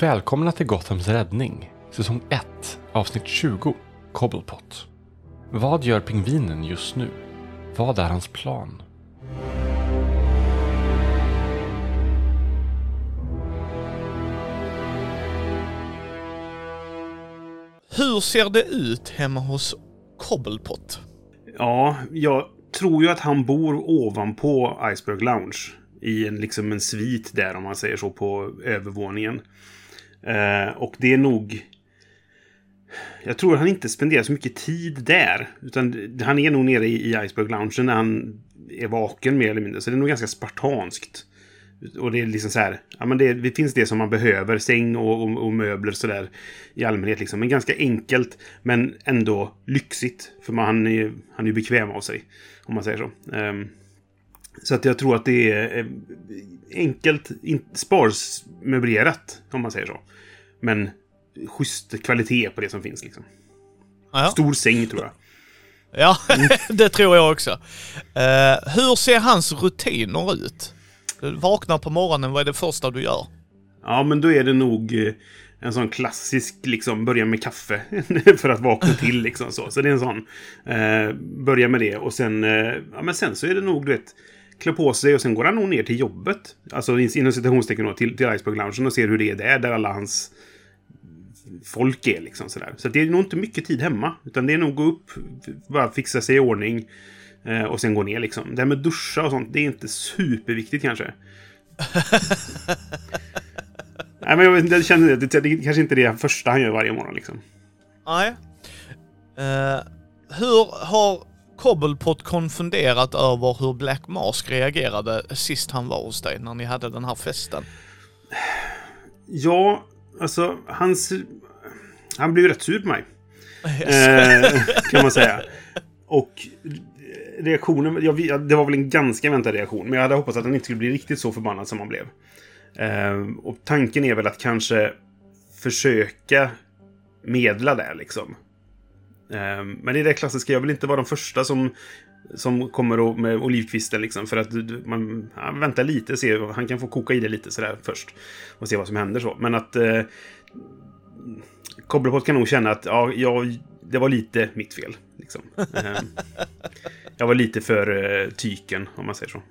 Välkomna till Gothams räddning, säsong 1, avsnitt 20, Cobblepot. Vad gör pingvinen just nu? Vad är hans plan? Hur ser det ut hemma hos Cobblepot? Ja, jag tror ju att han bor ovanpå Iceberg Lounge. I en, liksom en svit där, om man säger så, på övervåningen. Eh, och det är nog... Jag tror han inte spenderar så mycket tid där. Utan han är nog nere i, i Iceberg Lounge när han är vaken mer eller mindre. Så det är nog ganska spartanskt. Och det är liksom så här, ja men det, det finns det som man behöver, säng och, och, och möbler sådär i allmänhet liksom. Men ganska enkelt, men ändå lyxigt. För man, han, är, han är ju bekväm av sig, om man säger så. Um, så att jag tror att det är eh, enkelt, sparsmöblerat, om man säger så. Men schysst kvalitet på det som finns liksom. Ja, Stor säng tror jag. ja det tror jag också. Eh, hur ser hans rutiner ut? Du vaknar på morgonen, vad är det första du gör? Ja, men då är det nog eh, en sån klassisk, liksom, börja med kaffe för att vakna till, liksom så. Så det är en sån, eh, börja med det och sen, eh, ja men sen så är det nog, du vet, klä på sig och sen går han nog ner till jobbet. Alltså inom citationstecken då, till, till Iceberg Loungen och ser hur det är där, där alla hans folk är liksom sådär. Så det är nog inte mycket tid hemma, utan det är nog gå upp, bara fixa sig i ordning eh, och sen gå ner liksom. Det här med duscha och sånt, det är inte superviktigt kanske. Nej, men jag, jag känner det. Det, det kanske inte är det första han gör varje morgon liksom. Nej. Eh, hur har Cobblepot konfunderat över hur Black Mask reagerade sist han var hos dig, när ni hade den här festen? Ja, alltså hans... Han blev rätt sur på mig. Eh, kan man säga. Och reaktionen... Jag, det var väl en ganska väntad reaktion. Men jag hade hoppats att han inte skulle bli riktigt så förbannad som han blev. Eh, och tanken är väl att kanske försöka medla där liksom. Ehm, men det är det klassiska. Jag vill inte vara de första som, som kommer och, med olivkvisten liksom. För att du- du- man ja, väntar lite, se, han kan få koka i det lite sådär först. Och se vad som händer så. Men att... Eh, Cobblepot kan nog känna att ja, jag, det var lite mitt fel. Liksom. Ehm, jag var lite för eh, tyken, om man säger så.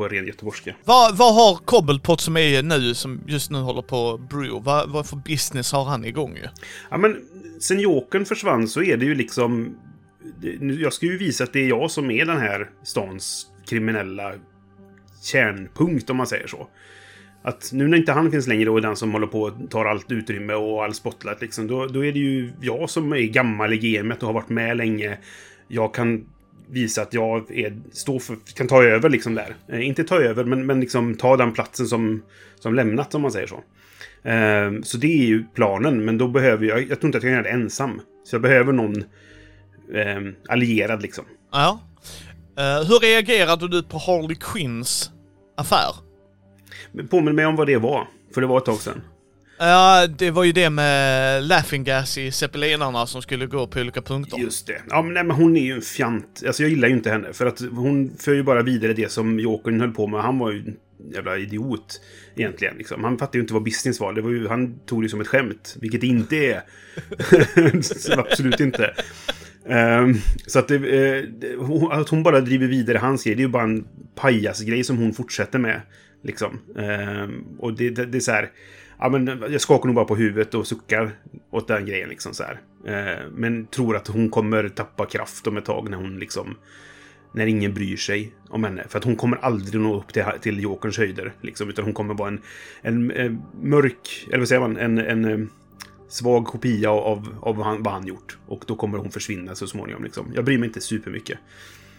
På ren göteborgska. Vad, vad har Cobblepot som är nu, som just nu håller på brew, vad, vad för business har han igång ju? Ja, men sen Jokern försvann så är det ju liksom... Jag ska ju visa att det är jag som är den här stans kriminella kärnpunkt, om man säger så. Att nu när inte han finns längre och är den som håller på och tar allt utrymme och all spotlight, liksom, då, då är det ju jag som är gammal i gamet och har varit med länge. Jag kan visa att jag är, står för, kan ta över liksom där. Eh, inte ta över, men, men liksom ta den platsen som, som lämnat, om man säger så. Eh, så det är ju planen, men då behöver jag... Jag tror inte att jag kan göra det ensam. Så jag behöver någon eh, allierad liksom. Ja. Eh, hur reagerade du på Harley Quinns affär? Påminn mig om vad det var, för det var ett tag sedan. Ja, det var ju det med laughing gas i zeppelinarna som skulle gå på olika punkter. Just det. Ja, men, nej, men hon är ju en fjant. Alltså jag gillar ju inte henne. För att hon för ju bara vidare det som Jokern höll på med. Han var ju en jävla idiot. Egentligen. Liksom. Han fattade ju inte vad business var. Det var ju, han tog det som ett skämt. Vilket det inte är. Absolut inte. Um, så att, eh, det, hon- att hon bara driver vidare hans grej, det är ju bara en pajasgrej som hon fortsätter med. Liksom. Um, och det, det, det är så här... Ja, men jag skakar nog bara på huvudet och suckar åt den grejen. Liksom så här. Eh, men tror att hon kommer tappa kraft om ett tag när hon liksom... När ingen bryr sig om henne. För att hon kommer aldrig nå upp till, till Jokerns höjder. Liksom, utan hon kommer vara en, en, en mörk... Eller vad säger man? En, en, eh, svag kopia av, av vad, han, vad han gjort. Och då kommer hon försvinna så småningom. Liksom. Jag bryr mig inte supermycket.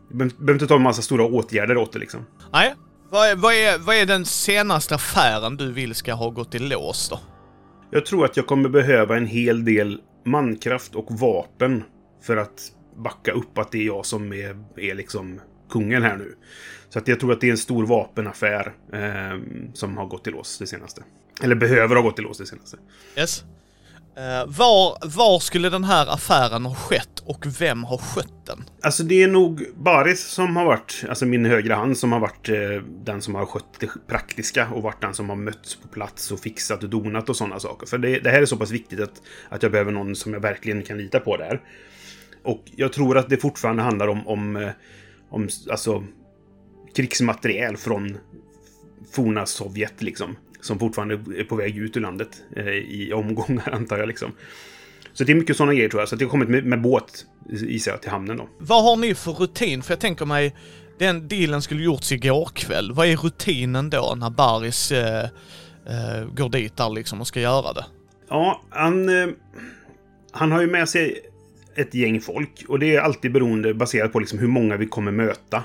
Jag behöver behöver inte ta en massa stora åtgärder åt det liksom. Nej. Vad är, vad, är, vad är den senaste affären du vill ska ha gått i lås då? Jag tror att jag kommer behöva en hel del mankraft och vapen för att backa upp att det är jag som är, är liksom kungen här nu. Så att jag tror att det är en stor vapenaffär eh, som har gått i lås det senaste. Eller behöver ha gått i lås det senaste. Yes. Eh, var, var skulle den här affären ha skett och vem har skött den? Alltså det är nog Baris som har varit, alltså min högra hand som har varit eh, den som har skött det praktiska och varit den som har mötts på plats och fixat och donat och sådana saker. För det, det här är så pass viktigt att, att jag behöver någon som jag verkligen kan lita på där. Och jag tror att det fortfarande handlar om, om, eh, om alltså, krigsmateriel från forna Sovjet liksom. Som fortfarande är på väg ut ur landet eh, i omgångar antar jag liksom. Så det är mycket sådana grejer tror jag. Så det har kommit med, med båt, gissar jag, till hamnen då. Vad har ni för rutin? För jag tänker mig, den dealen skulle gjorts igår kväll. Vad är rutinen då när Baris eh, eh, går dit där liksom och ska göra det? Ja, han, eh, han har ju med sig ett gäng folk. Och det är alltid beroende, baserat på liksom hur många vi kommer möta.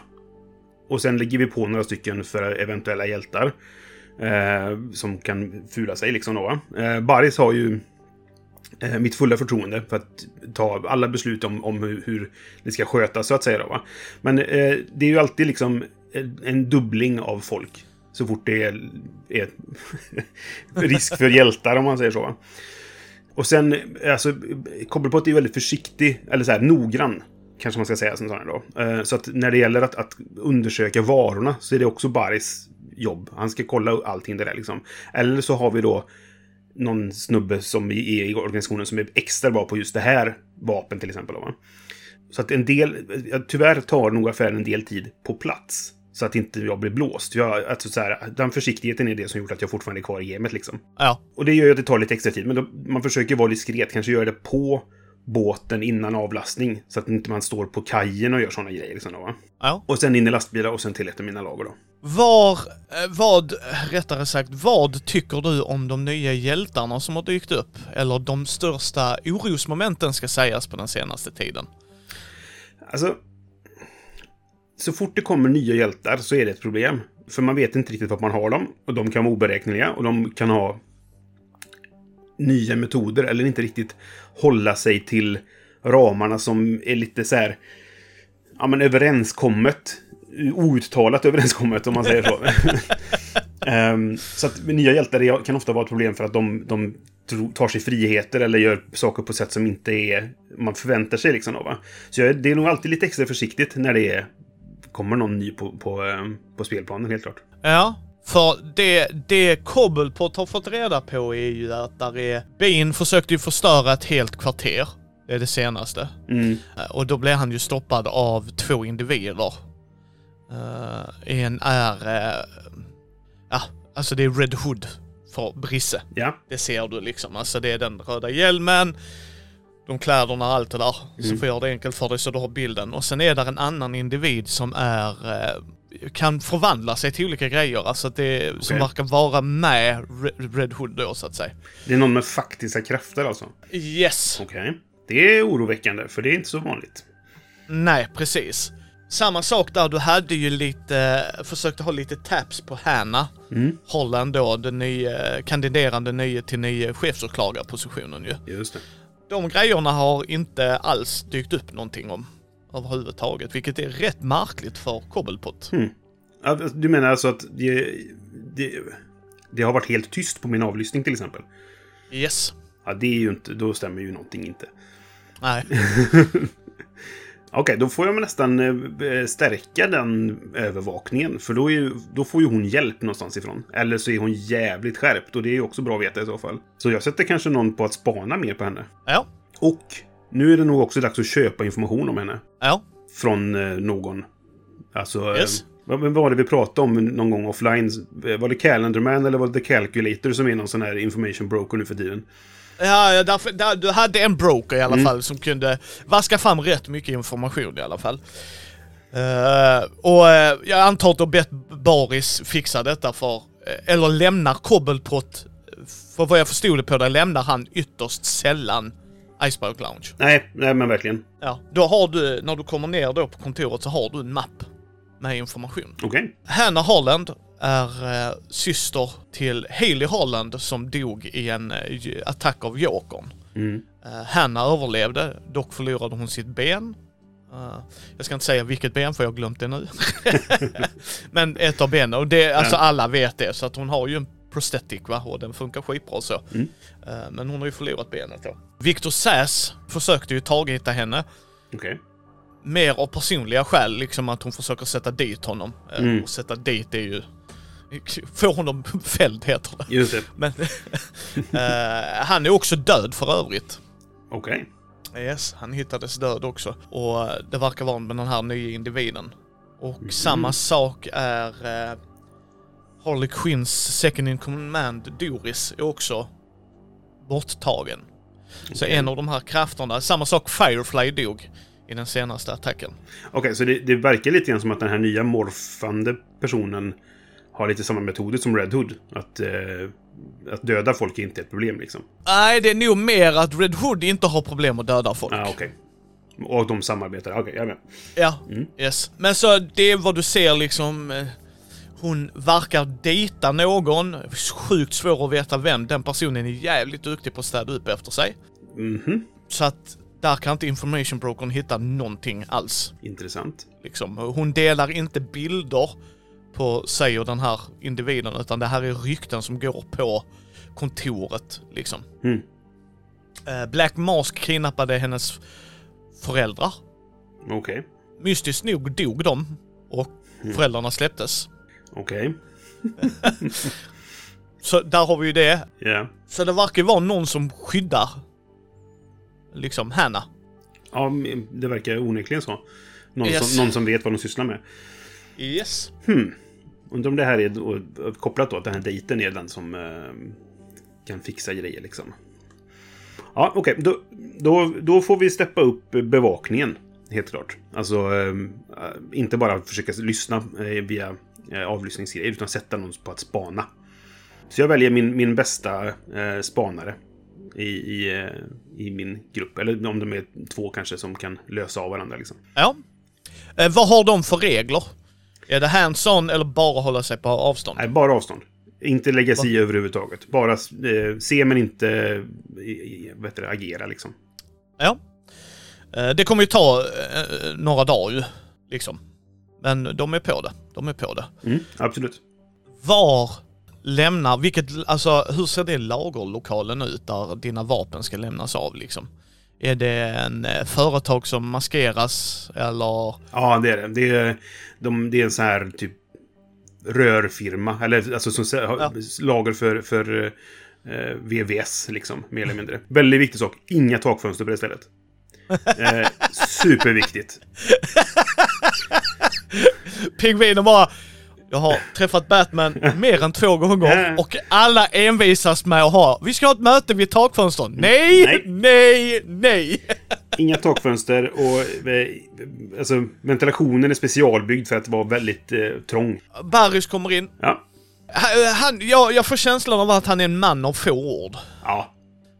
Och sen lägger vi på några stycken för eventuella hjältar. Eh, som kan fula sig liksom då. Eh, Baris har ju eh, mitt fulla förtroende för att ta alla beslut om, om hur, hur det ska skötas så att säga. Då, va? Men eh, det är ju alltid liksom en, dubbling av folk. Så fort det är, är risk för hjältar om man säger så. Va? Och sen, eh, alltså, Cobblepot är väldigt försiktig, eller så här noggrann. Kanske man ska säga som sådana då. Eh, så att när det gäller att, att undersöka varorna så är det också Baris jobb. Han ska kolla allting det där liksom. Eller så har vi då någon snubbe som är i organisationen som är extra bra på just det här vapen till exempel. Va? Så att en del, tyvärr tar nog affären en del tid på plats. Så att inte jag blir blåst. Jag, alltså så här, den försiktigheten är det som gjort att jag fortfarande är kvar i gamet liksom. Ja, Och det gör ju att det tar lite extra tid. Men då, man försöker vara diskret. Kanske göra det på båten innan avlastning. Så att inte man står på kajen och gör sådana grejer. Liksom då, va? ja. Och sen in i lastbilar och sen till ett av mina lager då. Var, eh, vad, rättare sagt, vad tycker du om de nya hjältarna som har dykt upp? Eller de största orosmomenten ska sägas på den senaste tiden? Alltså... Så fort det kommer nya hjältar så är det ett problem. För man vet inte riktigt vad man har dem. Och de kan vara oberäkneliga och de kan ha nya metoder eller inte riktigt hålla sig till ramarna som är lite så här... Ja, men överenskommet. Outtalat överenskommet om man säger så. Ehm, så att nya hjältar kan ofta vara ett problem för att de, de tar sig friheter eller gör saker på sätt som inte är man förväntar sig. Liksom, då, va? Så jag, det är nog alltid lite extra försiktigt när det är, kommer någon ny på, på, ehm, på spelplanen, helt klart. Ja, för det, det Cobblepot har fått reda på är ju att där är... Bean försökte ju förstöra ett helt kvarter. Det är det senaste. Mm. Och då blev han ju stoppad av två individer. Eh, en är... eh, ja, alltså det är Red Hood för Brisse. Ja. Det ser du liksom. Alltså det är den röda hjälmen, de kläderna, allt det där. Så Mm. får jag göra det enkelt för dig så du har bilden. Och sen är där en annan individ som är... eh, kan förvandla sig till olika grejer. Alltså att det som Okej. verkar vara med Re- Red Hood då så att säga. Det är någon med faktiska krafter alltså. Yes! Okej. Det är oroväckande, för det är inte så vanligt. Nej, precis. Samma sak där, du hade ju lite, försökte ha lite taps på Hanna. Mm. Holland då, den nya, kandiderande nya till nya chefsåklagarpositionen ju. Just det. De grejerna har inte alls dykt upp någonting om överhuvudtaget, vilket är rätt märkligt för Cobblepot. Mm. Du menar alltså att det, det, det har varit helt tyst på min avlyssning till exempel? Yes. Ja, det är ju inte... Då stämmer ju någonting inte. Nej. Okej, då får jag nästan eh, stärka den övervakningen. För då, ju, då får ju hon hjälp någonstans ifrån. Eller så är hon jävligt skärpt och det är ju också bra att veta i så fall. Så jag sätter kanske någon på att spana mer på henne. Ja. Och nu är det nog också dags att köpa information om henne. Ja. Från eh, någon. Alltså... Yes. Eh, vad vad var det vi pratade om någon gång offline? Eh, Var det Calendarman eller var det The Calculator som är någon sån här information broker nu för tiden? Ja, därför, där, du hade en broker i alla fall som kunde vaska fram rätt mycket information i alla fall. Eh, och eh, jag antar att du har bett Boris fixa detta för, eh, eller lämnar Cobblepot, för vad jag förstod det på det, lämnar han ytterst sällan Iceberg Lounge. Nej, nej men verkligen. Ja, då har du, när du kommer ner då på kontoret så har du en mapp med information. Okej. Hanna Holland är eh, syster till Haley Holland som dog i en eh, attack av Jokern. Mm. Uh, Hanna överlevde, dock förlorade hon sitt ben. Eh, jag ska inte säga vilket ben för jag har glömt det nu. Men ett av benen, och det, alltså alla vet det, så att hon har ju en prosthetic va, och den funkar skitbra så. Mm. Eh, men hon har ju förlorat benet då. Victor Sass försökte ju targeta henne, Okej. Mer av personliga skäl, liksom att hon försöker sätta dit honom. Eh, Mm. Och sätta dit är ju... Få honom fälld heter det. Just det. Men eh, han är också död för övrigt. Okej. Yes, han hittades död också. Och eh, det verkar vara med den här nya individen. Och samma sak är eh, Harley Quinns second in command, Doris, är också borttagen. Så Okej. en av de här krafterna, samma sak Firefly dog i den senaste attacken. Okej, så det, det verkar lite grann som att den här nya morfande personen har lite samma metoder som Red Hood. Att, eh, att döda folk är inte ett problem liksom. Nej, det är nog mer att Red Hood inte har problem att döda folk. Ah, okej. Och de samarbetar. Okej, jag är med. Ja, Mm. yes. Men så det är vad du ser liksom. eh, Hon verkar dejta någon. Sjukt svår att veta vem. Den personen är jävligt duktig på att städa upp efter sig. Mhm. Så att där kan inte information brokern hitta någonting alls. Intressant. Liksom. Hon delar inte bilder på sig och den här individen utan det här är rykten som går på kontoret liksom. Mm. Eh, Black Mask kidnappade hennes föräldrar. Okej. Mystiskt nog dog de och föräldrarna släpptes. Okej. Så där har vi ju det. Ja. Så det verkar vara någon som skyddar liksom Hanna. Ja, det verkar onekligen så. Någon, Yes. som, någon som vet vad de sysslar med. Yes. Hmm. Undrar om det här är kopplat då att den här dejten är den som eh, kan fixa grejer liksom. Ja, okej. Då, då, då får vi steppa upp bevakningen. Helt klart. Alltså, eh, inte bara försöka lyssna eh, via eh, avlyssningsgrejer, utan sätta någon på att spana. Så jag väljer min, min bästa eh, spanare i, i, eh, i min grupp. Eller om de är två kanske som kan lösa av varandra liksom. Ja. Eh, vad har de för regler? Är det hands-on eller bara hålla sig på avstånd? Nej, bara avstånd. Inte lägga sig i överhuvudtaget. Bara eh, se men inte eh, heter det, agera liksom. Ja. Eh, det kommer ju ta eh, några dagar ju, liksom. Men de är på det. De är på det. Mm, absolut. Var lämnar, vilket, alltså hur ser det lagerlokalen ut där dina vapen ska lämnas av liksom? Är det en eh, företag som maskeras eller? Ja, det är det. Det är, de, det är en sån här typ rörfirma. Eller alltså som Ja. lager för, för eh, VVS liksom. Mer eller mindre. Väldigt viktig sak. Inga takfönster på det stället. Eh, superviktigt. Pingvinen bara jag har träffat Batman mer än två gånger och alla envisas med att ha, vi ska ha ett möte vid takfönstren. Nej, Nej. nej, nej. Inga takfönster och eh, alltså, ventilationen är specialbyggd för att vara väldigt eh, trång. Barrys kommer in. Ja. Han, han, jag, jag får känslan av att han är en man av få ord. Ja,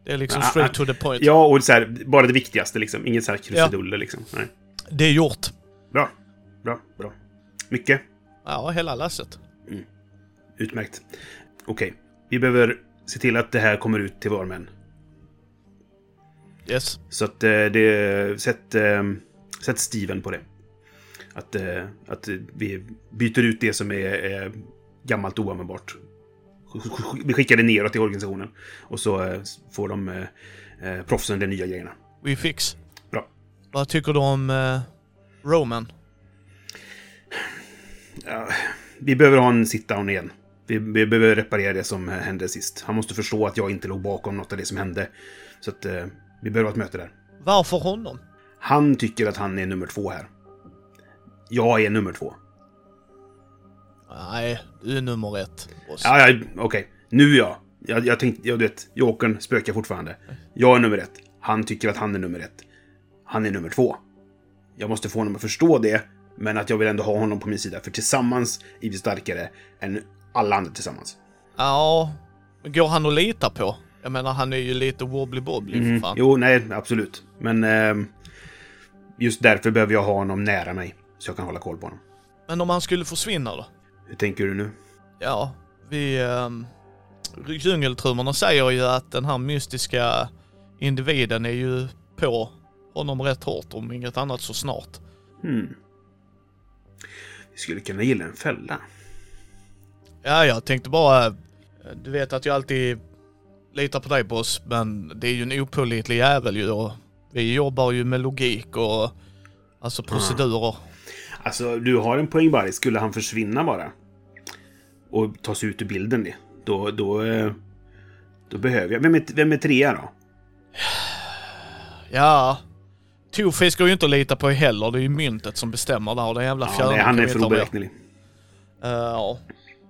Det är liksom Ja, straight ja. to the point. Ja, och så här, bara det viktigaste liksom. Inget så här krusiduller liksom. Nej. Det är gjort. Bra, bra, bra. Mycket. Ja, hela lasset. Utmärkt. Okej, vi behöver se till att det här kommer ut till våra män. Yes. Så att eh, det... Sätt, eh, sätt Steven på det. Att, eh, att vi byter ut det som är gammalt oanvändbart. Vi skickar det neråt i organisationen. Och så får de proffsen de nya grejerna. We fix. Bra. Vad tycker du om Roman? Ja, vi behöver ha en sit-down igen. Vi, vi behöver reparera det som hände sist. Han måste förstå att jag inte låg bakom något av det som hände. Så att eh, vi behöver ha ett möte där. Varför honom? Han tycker att han är nummer två här. Jag är nummer två. Nej, du är nummer ett. Ja, ja okej. Nu ja. Jag, jag tänkte, jag vet, Jokern spökar fortfarande. Jag är nummer ett. Han tycker att han är nummer ett. Han är nummer två. Jag måste få honom att förstå det, men att jag vill ändå ha honom på min sida. För tillsammans är vi starkare än alla andra tillsammans. Ja, går han att lita på? Jag menar, han är ju lite wobbly-bobbly för fan. Jo, nej, absolut. Men ehm, just därför behöver jag ha honom nära mig. Så jag kan hålla koll på honom. Men om han skulle försvinna då? Hur tänker du nu? Ja, vi... Um, djungeltrummorna säger ju att den här mystiska individen är ju på honom rätt hårt, om inget annat så snart. Hmm. Vi skulle kunna gilla en fälla. Ja, jag tänkte bara... Du vet att jag alltid litar på dig boss, men det är ju en opålitlig jävel ju och Vi jobbar ju med logik och alltså procedurer. Alltså, du har en poäng Barry. Skulle han försvinna bara och tas ut ur bilden, då, då, eh, då behöver jag... Vem är, vem är trea då? Ja. Two-Face går ju inte att lita på heller. Det är ju myntet som bestämmer där och den jävla Ja, fjärden nej, han är för oberäknelig. Ja.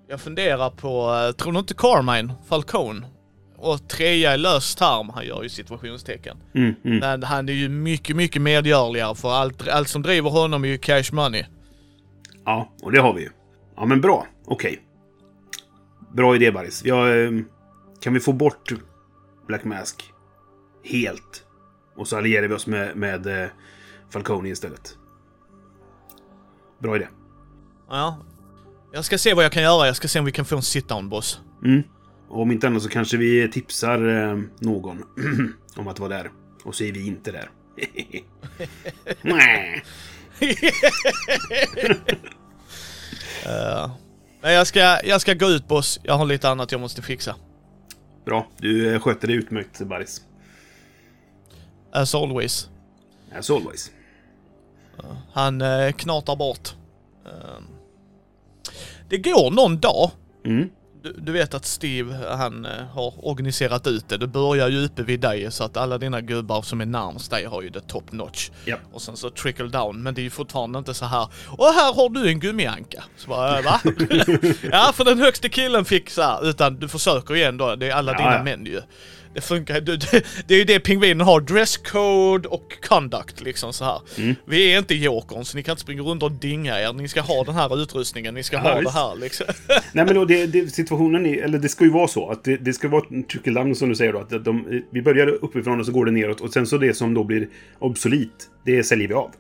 Jag funderar på, uh, tror du inte Carmine Falcone? Och trea i lös term, han gör ju situationstecken. Mm, mm. Men han är ju mycket, mycket medgörligare för allt, allt som driver honom är ju cash money. Ja, och det har vi ju. Ja, men bra. Okej. Bra idé, Baris. Ja, eh, kan vi få bort Black Mask helt? Och så allierar vi oss med, med eh, Falcone istället. Bra idé. Ja. Jag ska se vad jag kan göra, jag ska se om vi kan få en sit-down boss. Mm. Och om inte annat så kanske vi tipsar eh, någon om att vara där. Och så är vi inte där. Nej. Eh, Men jag ska, jag ska gå ut boss, jag har lite annat jag måste fixa. Bra, du sköter det utmärkt, Baris. As always. As always. Han eh, knatar bort. Eh, det går någon dag. Mm. Du, du vet att Steve, han eh, har organiserat ut det. Det börjar ju uppe vid dig så att alla dina gubbar som är närmst dig har ju det top notch. Ja. Och sen så trickle down, men det är ju fortfarande inte så här. Och här har du en gummianka. Så bara, äh, va? ja, för den högsta killen fick så här, utan du försöker igen då. Det är alla Ja, dina ja. män ju. Det funkar, du, det, det är ju det pingvinen har, dresscode och conduct liksom så här. Mm. Vi är inte jokern så ni kan inte springa runt och dinga er, ni ska ha den här utrustningen, ni ska Ja, ha det visst. här liksom. Nej men då, det, det, situationen är, eller det ska ju vara så att det, det ska vara en trickle down som du säger då. Att de, vi börjar uppifrån och så går det neråt och sen så det som då blir obsolit, det säljer vi av.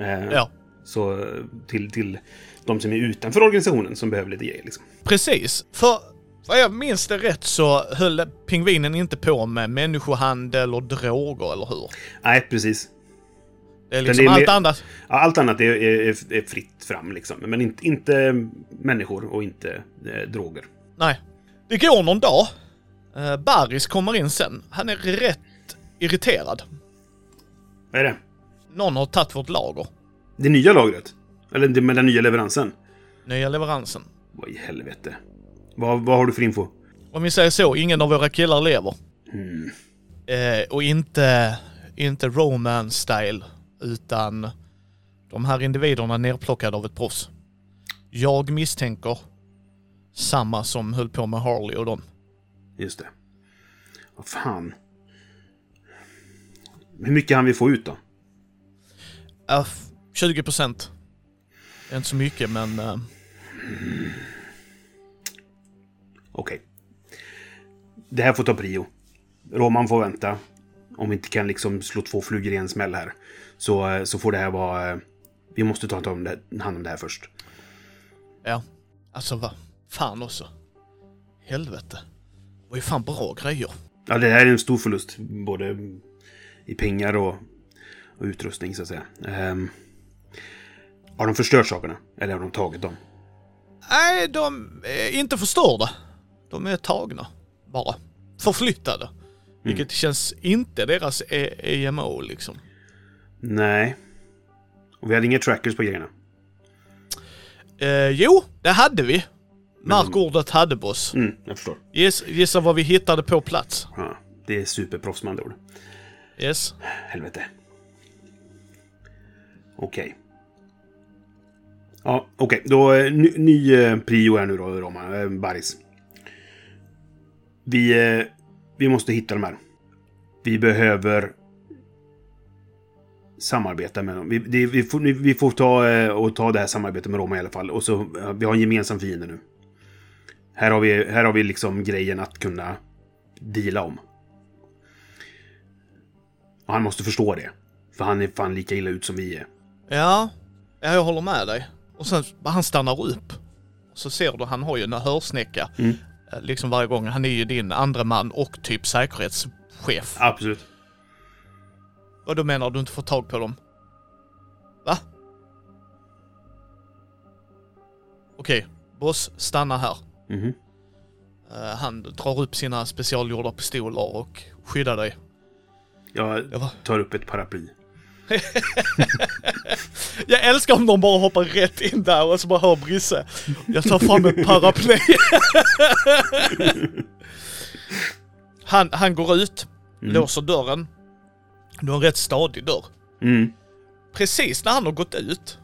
Eh, ja. Så eh, till, till de som är utanför organisationen som behöver lite grejer liksom. Precis, för vad jag minns det rätt så höll pingvinen inte på med människohandel och droger, eller hur? Nej, precis. Det är liksom är allt annat. Ja, allt annat är, är, är fritt fram liksom. Men inte, inte människor och inte eh, droger. Nej. Det går någon dag. Uh, Baris kommer in sen. Han är rätt irriterad. Vad är det? Någon har tagit vårt lager. Det nya lagret? Eller med den nya leveransen? Nya leveransen. Vad i helvete? Vad, vad har du för info? Om vi säger så, ingen av våra killar lever. Hmm. Eh, och inte, inte romance-style, utan de här individerna nerplockade av ett proffs. Jag misstänker samma som höll på med Harley och dem. Just det. Vad fan. Hur mycket han vi få ut då? Uh, 20 procent. Inte så mycket, men... eh, Okej. Det här får ta prio. Roman får vänta. Om vi inte kan liksom slå två flugor i en smäll här. Så, eh, så får det här vara... eh, Vi måste ta hand om det, det här först. ja. Alltså vad fan också. Helvete. Det var ju fan bra grejer. Ja, det här är en stor förlust. Både i pengar och, och utrustning, så att säga. Ehm, har de förstört sakerna? Eller har de tagit dem? Nej, de är inte förstörda. De är tagna. Bara. Förflyttade. Vilket känns inte deras E- EMO liksom. Nej. Och vi hade inga trackers på grejerna. Eh, jo, det hade vi. Markordet hade boss. Mm, jag förstår. Giss, gissa vad vi hittade på plats. Ja, det är superproffs med andra ord. Yes. Helvete. Okej. Ja, okej. Då eh, ny, ny eh, prio här nu då, Roman. Eh, Baris. Vi, eh, vi måste hitta de här. Vi behöver samarbeta med dem. Vi, det, vi, får, vi får ta, eh, och ta det här samarbetet med Roma i alla fall. Och så, eh, vi har en gemensam fiende nu. Här har vi, här har vi liksom grejen att kunna deala om. Och han måste förstå det. För han är fan lika illa ut som vi är. Ja, ja, jag håller med dig. Och sen, han stannar upp. Så ser du, han har ju en hörsnäcka. Mm. Liksom varje gång. Han är ju din andra man och typ säkerhetschef. Absolut. Och då menar du inte får tag på dem? Va? Okej, boss, stanna här. Mhm. Eh, han drar upp sina specialgjorda pistoler och skyddar dig. Jag tar upp ett paraply. Jag älskar om de bara hoppar rätt in där och så bara hör Brisse. Jag tar fram ett paraply. han, han går ut, låser dörren. Du har en rätt stadig dörr. Mm. Precis när han har gått ut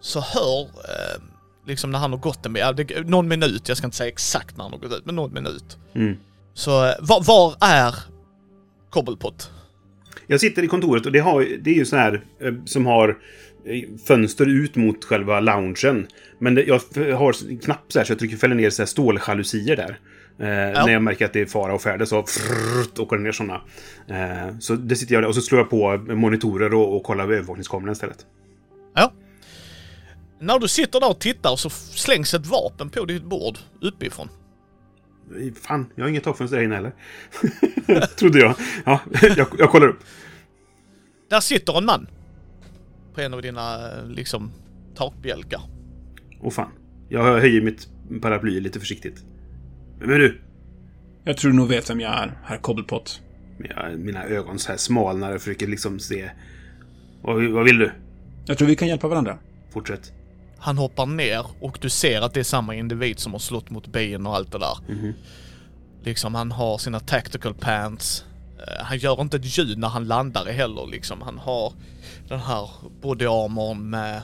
så hör, eh, liksom när han har gått en, ja, det, någon minut, jag ska inte säga exakt när han har gått ut, men någon minut. Mm. Så eh, var, var är Cobblepot? Jag sitter i kontoret och det, har, det är ju så här eh, som har eh, fönster ut mot själva loungen. Men det, jag har knapp så här så jag trycker fäller ner så här ståljalusier där. Eh, När jag märker att det är fara och färde så frrrt, åker det ner sådana. Eh, så det sitter jag där och så slår jag på monitorer och, och kollar övervakningskameran istället. Ja. När du sitter där och tittar så slängs ett vapen på ditt bord uppifrån. Fan, jag har inget takfönster där inne heller. Trodde jag. Ja, jag, jag kollar upp. Där sitter en man. På en av dina, eh, liksom, takbjälkar. Åh fan. Jag höjer mitt paraply lite försiktigt. Vem är du? Jag tror du nog vet vem jag är, herr Cobblepot. Jag, mina ögon så här smalnar och försöker liksom se. Vad, vad vill du? Jag tror vi kan hjälpa varandra. Fortsätt. Han hoppar ner och du ser att det är samma individ som har slått mot ben och allt det där. Liksom han har sina tactical pants. Eh, Han gör inte ett ljud när han landar heller liksom. Han har den här body armorn med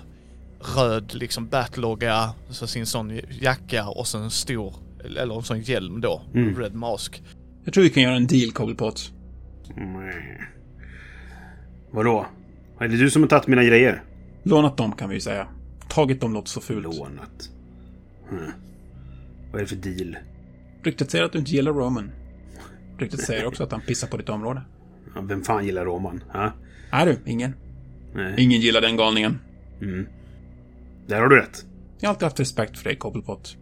röd liksom battlogga, så sin sån jacka och så en stor, eller en sån hjälm då, red mask. Jag tror vi kan göra en deal, Cobblepot. Nej. Vadå? Är det du som har tagit mina grejer? Lånat dem, kan vi ju säga. Tagit dem låter så fult. Lånat. Hm. Vad är det för deal? Ryktet säger att du inte gillar Roman. Ryktet säger också att han pissar på ditt område. Ja, vem fan gillar Roman? Ha? Är du? Ingen? Nej. Ingen gillar den galningen. Där har du rätt. Jag har alltid haft respekt för dig, Cobblepot.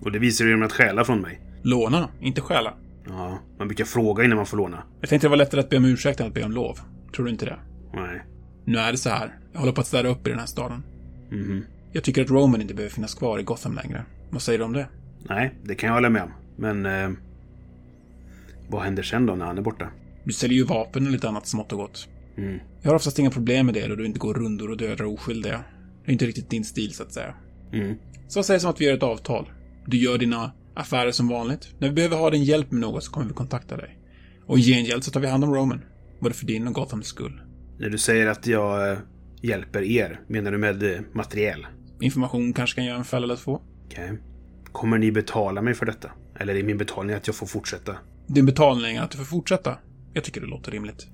Och det visar du genom att stjäla från mig. Låna, inte stjäla. Ja, man brukar fråga innan man får låna. Jag tänkte det var lättare att be om ursäkt än att be om lov. Tror du inte det? Nej. Nu är det så här. Jag håller på att städa upp i den här staden. Jag tycker att Roman inte behöver finnas kvar i Gotham längre. Vad säger du om det? Nej, det kan jag hålla med om. Men... Eh, vad händer sen då när han är borta? Du säljer ju vapen och lite annat smått och gott. Jag har oftast inga problem med det då du inte går rundor och dödar oskyldiga. Det är inte riktigt din stil, så att säga. Så vad sägs om att vi gör ett avtal? Du gör dina affärer som vanligt. När vi behöver ha din hjälp med något så kommer vi kontakta dig. Och i gengäld så tar vi hand om Roman. Både för din och Gothams skull. När du säger att jag eh, hjälper er, menar du med eh, materiel? Information kanske kan göra en fälla eller två. Okej. Kommer ni betala mig för detta? Eller är min betalning att jag får fortsätta? Din betalning är att du får fortsätta. Jag tycker det låter rimligt.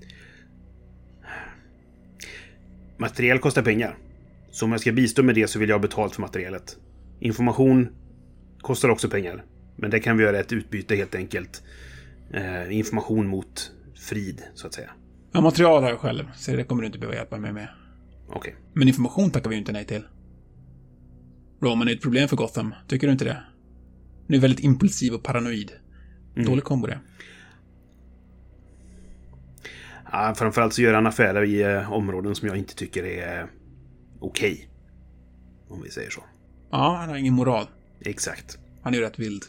Materiel kostar pengar. Så om jag ska bistå med det så vill jag ha betalt för materialet. Information kostar också pengar. Men det kan vi göra ett utbyte helt enkelt. Eh, information mot frid, så att säga. Ja, material har jag själv, så det kommer du inte behöva hjälpa mig med. Okej. Men information tackar vi ju inte nej till. Roman är ett problem för Gotham, tycker du inte det? Nu är väldigt impulsiv och paranoid. Dålig kombo det. Ja, framförallt så gör han affärer i eh, områden som jag inte tycker är eh, okej. Om vi säger så. Ja, han har ingen moral. Exakt. Han är ju rätt vild.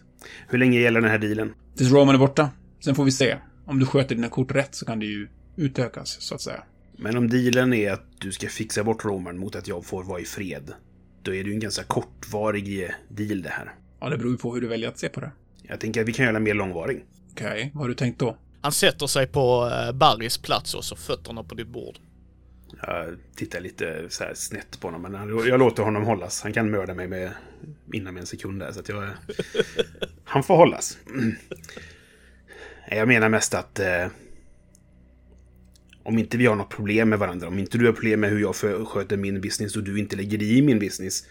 Hur länge gäller den här dealen? Tills Roman är borta. Sen får vi se. Om du sköter dina kort rätt så kan det ju utökas, så att säga. Men om dealen är att du ska fixa bort Roman mot att jag får vara i fred. Då är det ju en ganska kortvarig eh, deal det här. Ja, det beror ju på hur du väljer att se på det. Jag tänker att vi kan göra mer långvarig. Okej, vad har du tänkt då? Han sätter sig på eh, Barrys plats och så fötterna på ditt bord. Jag tittar lite så här snett på honom, men jag låter honom hållas. Han kan mörda mig med, inom en sekund där, så att jag... Han får hållas. Jag menar mest att... Om inte vi har något problem med varandra, om inte du har problem med hur jag sköter min business och du inte lägger dig i min business,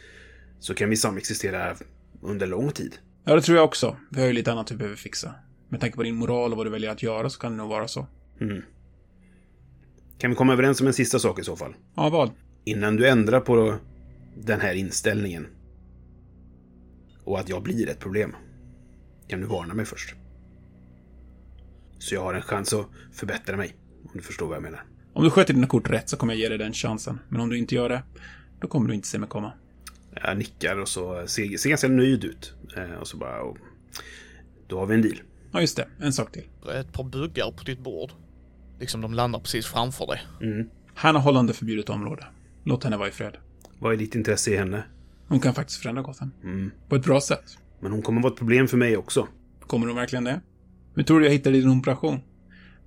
så kan vi samexistera under lång tid. Ja, det tror jag också. Vi har ju lite annat vi behöver fixa. Med tanke på din moral och vad du väljer att göra så kan det nog vara så. Kan vi komma överens om en sista sak i så fall? Ja, vad? Innan du ändrar på den här inställningen och att jag blir ett problem, kan du varna mig först. Så jag har en chans att förbättra mig, om du förstår vad jag menar. Om du sköter dina kort rätt så kommer jag ge dig den chansen. Men om du inte gör det, då kommer du inte se mig komma. Jag nickar och så ser, ser ganska nöjd ut. Eh, Och så bara... Och, då har vi en deal. Ja, just det. En sak till. Ett par buggar på ditt bord. liksom de landar precis framför dig. Hanna Holland är förbjudet område. Låt henne vara i fred. Vad är ditt intresse i henne? Hon kan faktiskt förändra Gotham. På ett bra sätt. Men hon kommer vara ett problem för mig också. Kommer hon verkligen det? Hur tror du jag hittade din operation?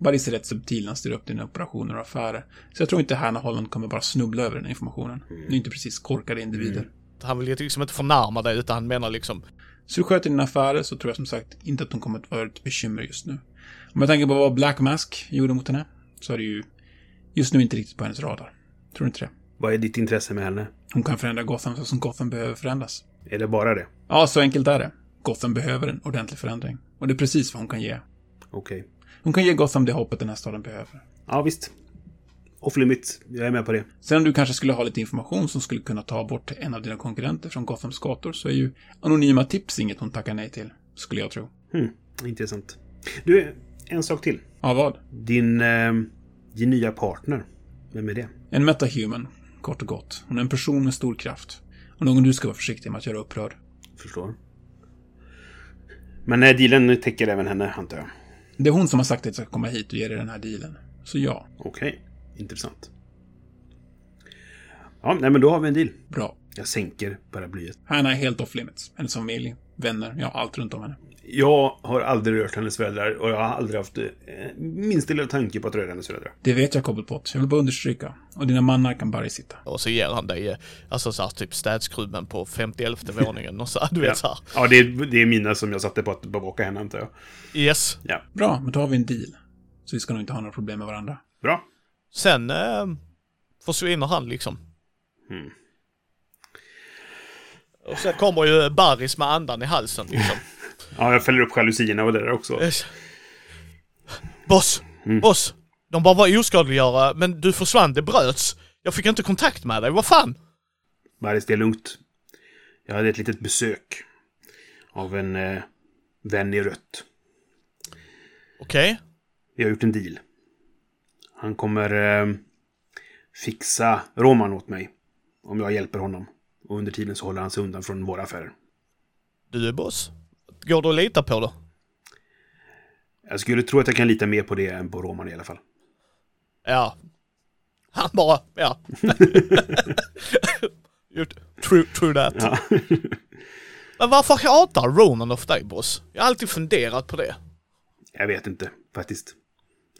Baris är rätt subtil när han styr upp dina operationer och affärer. Så jag tror inte Hanna Holland kommer bara snubbla över den informationen. Ni är inte precis korkade individer. Han vill ju liksom inte förnärma dig utan han menar liksom, Så du sköter dina affärer så tror jag som sagt inte att hon kommer att vara ett bekymmer just nu. Om jag tänker på vad Black Mask gjorde mot henne, så är det ju just nu inte riktigt på hennes radar. Tror du inte det? Vad är ditt intresse med henne? Hon kan förändra Gotham så som Gotham behöver förändras. Är det bara det? Ja, så enkelt är det. Gotham behöver en ordentlig förändring. Och det är precis vad hon kan ge. Okej. Hon kan ge Gotham det hoppet den här staden behöver. Ja, visst. Off limit. Jag är med på det. Sen om du kanske skulle ha lite information som skulle kunna ta bort en av dina konkurrenter från Gothams gator så är ju anonyma tips inget hon tackar nej till. Skulle jag tro. Hmm, intressant. Du, en sak till. Ja, vad? Din, eh, din nya partner. Vem är det? En metahuman, kort och gott. Hon är en person med stor kraft. Och någon du ska vara försiktig med att göra upprörd. Förstår. Men eh, dealen täcker även henne, antar jag. Det är hon som har sagt att jag ska komma hit och ge dig den här dealen. Så ja, Okej. Intressant. Ja, nej men då har vi en deal. bra. Jag sänker paraplyet. Hanna är helt off limits. Hennes familj, vänner, ja, allt runt om henne. Jag har aldrig rört hennes föräldrar och jag har aldrig haft eh, minsta lilla tanke på att röra hennes föräldrar. Det vet jag, Cobblepot. Jag vill bara understryka. Och dina mannar kan bara sitta. och så ger han dig, eh, alltså så här, typ städskrubben på 51 våningen och så, här, du vet så här. Ja, det är, det är mina som jag satte på att bevaka henne, antar jag. Yes. Ja. Bra, men då har vi en deal. Så vi ska nog inte ha några problem med varandra. Bra. Sen eh, försvinner han liksom. Mm. Och sen kommer ju Barris med andan i halsen liksom. Ja, jag fäller upp jalusierna och det där också. Yes. Boss! Boss! De bara var oskadliggöra, men du försvann, det bröts. Jag fick inte kontakt med dig, vad fan? Baris, det är lugnt. Jag hade ett litet besök av en eh, vän i rött. Okej. Vi har gjort en deal. Han kommer eh, fixa Roman åt mig. Om jag hjälper honom. Och under tiden så håller han sig undan från våra affärer. Du är boss. Går du att lita på då? Jag skulle tro att jag kan lita mer på det än på Roman i alla fall. Ja. Han bara, ja. True, true that. Ja. Men varför hatar Romanov dig boss? Jag har alltid funderat på det. jag vet inte, faktiskt.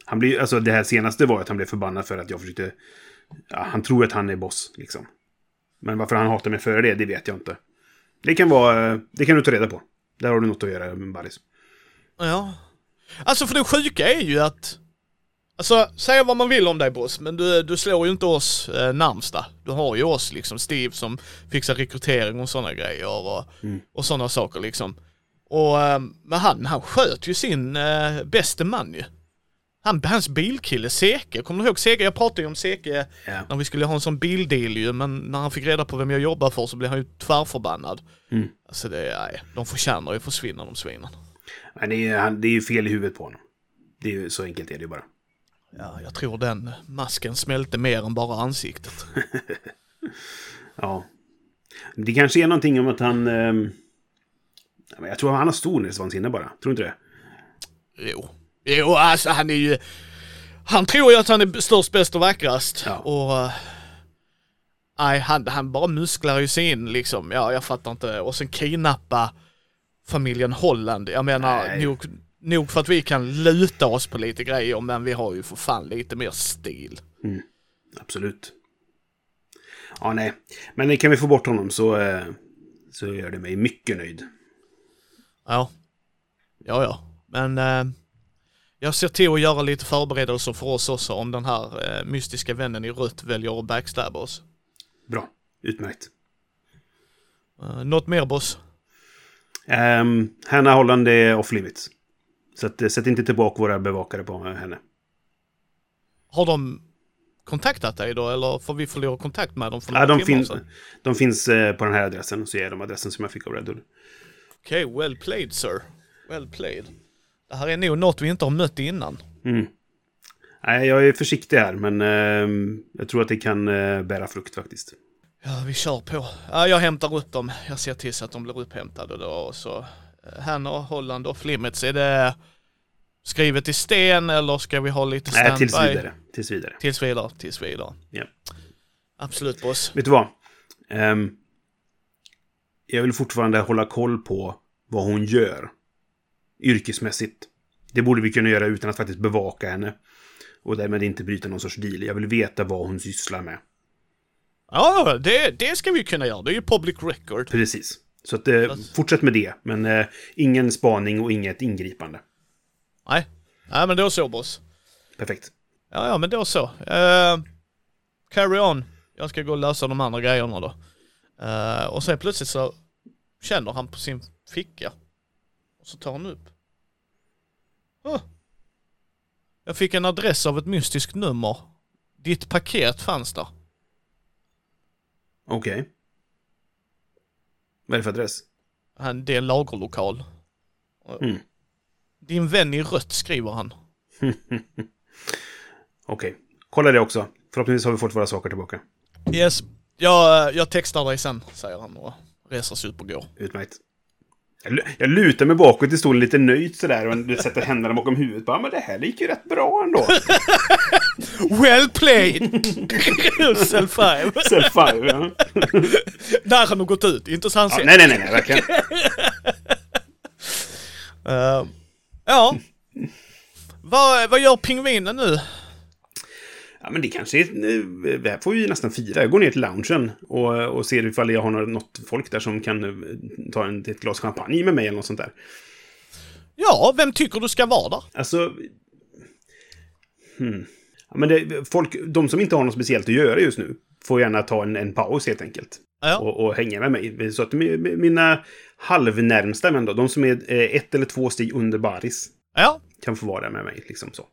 Han blir, alltså det här senaste var att han blev förbannad för att jag försökte... Ja, han tror att han är boss, liksom. Men varför han hatar mig före det, det vet jag inte. Det kan vara... eh, Det kan du ta reda på. Där har du något att göra med Baris. Ja. Alltså för det sjuka är ju att... Alltså, säga vad man vill om dig boss, men du, du slår ju inte oss eh, närmsta. Du har ju oss liksom, Steve som fixar rekrytering och sådana grejer och, och sådana saker liksom. Och, eh, men han, han sköt ju sin eh, bäste man ju. Han, hans bilkille Seke, kommer du ihåg Seke? Jag pratade ju om Seke Ja. när vi skulle ha en sån bildeal ju, men när han fick reda på vem jag jobbar för så blev han ju tvärförbannad. Mm. Alltså det, nej, de förtjänar ju att försvinna de svinen. Men det är, han, det är ju fel i huvudet på honom. Det är ju, så enkelt är det ju bara. Ja, jag tror den masken smälte mer än bara ansiktet. Ja. Det kanske är någonting om att han... men jag tror han har storhetsvansinne bara. Tror du inte det? Jo. Jo, alltså han är ju... Han tror ju att han är störst, bäst och vackrast. Ja. Och... eh, Nej, han, han bara musklar ju sig in liksom. Ja, jag fattar inte. Och sen kidnappa familjen Holland. Jag menar, Nej. nog, nog för att vi kan luta oss på lite grejer, men vi har ju för fan lite mer stil. Absolut. Ja, nej. Men kan vi få bort honom så, eh, så gör det mig mycket nöjd. Ja. Ja, ja. Men eh, jag ser till att göra lite förberedelser för oss också om den här eh, mystiska vännen i rött väljer att backstabba oss. Bra. Utmärkt. Uh, något mer boss? Um, Hanna Holland är off limits. Så att, eh, sätt inte tillbaka våra bevakare på henne. Har de kontaktat dig då eller får vi förlora kontakt med dem för Ja, några de, timmar finns, sedan? de finns eh, på den här adressen. Så ger de adressen som jag fick av Red. Okej, well played sir. Well played. Det här är nog något vi inte har mött innan. Mm. Nej, jag är försiktig här, men ehm, jag tror att det kan eh, bära frukt faktiskt. Ja, vi kör på. Ja, jag hämtar upp dem. Jag ser till så att de blir upphämtade då och så. eh, Hanna, Holland och Flimmets, är det... skrivet i sten eller ska vi ha lite Nej, standby? tills vidare. Tills vidare. Tills vidare, tills vidare. Ja. Absolut boss. Vet du vad? Ehm, jag vill fortfarande hålla koll på vad hon gör. Yrkesmässigt. Det borde vi kunna göra utan att faktiskt bevaka henne. Och därmed inte bryta någon sorts deal. Jag vill veta vad hon sysslar med. Ja, det, det ska vi kunna göra. Det är ju public record. Precis. Så att, eh, fortsätt med det. Men eh, ingen spaning och inget ingripande. Nej. Nej, men då så boss. Perfekt. Ja, ja, men då så. Uh, carry on. Jag ska gå och lösa de andra grejerna då. Uh, och sen plötsligt så känner han på sin ficka. Och så tar han upp. Oh. Jag fick en adress av ett mystiskt nummer. Ditt paket fanns där. Okej. Vad är det för adress? Han, det är en lagerlokal. Mm. Din vän i rött skriver han. Okej. Kolla det också. Förhoppningsvis har vi fått våra saker tillbaka. Yes, jag, jag textar dig sen, säger han och reser sig upp och går. Utmärkt. Jag, lu- jag lutar mig bakåt i stolen lite nöjt sådär och sätter händerna bakom huvudet. Bara, men det här gick ju rätt bra ändå. Well played! Cell 5. Self five, ja. Där har nog gått ut, inte så han ja. Nej, nej, nej, nej, verkligen. Eh, ja. vad, vad gör pingvinen nu? Ja, men det kanske är... eh, Det här får vi nästan fira. Jag går ner till loungen och, och ser ifall jag har något- folk där som kan eh, ta en, ett glas champagne med mig eller något sånt där. Ja, vem tycker du ska vara där? Alltså... Hmm. Ja, men det, folk, de som inte har något speciellt att göra just nu får gärna ta en, en paus helt enkelt. Ja. Och, och hänga med mig. Så att mi- mina halvnärmsta vänner, då, de som är eh, ett eller två steg under baris, Ja, kan få vara där med mig. Liksom så.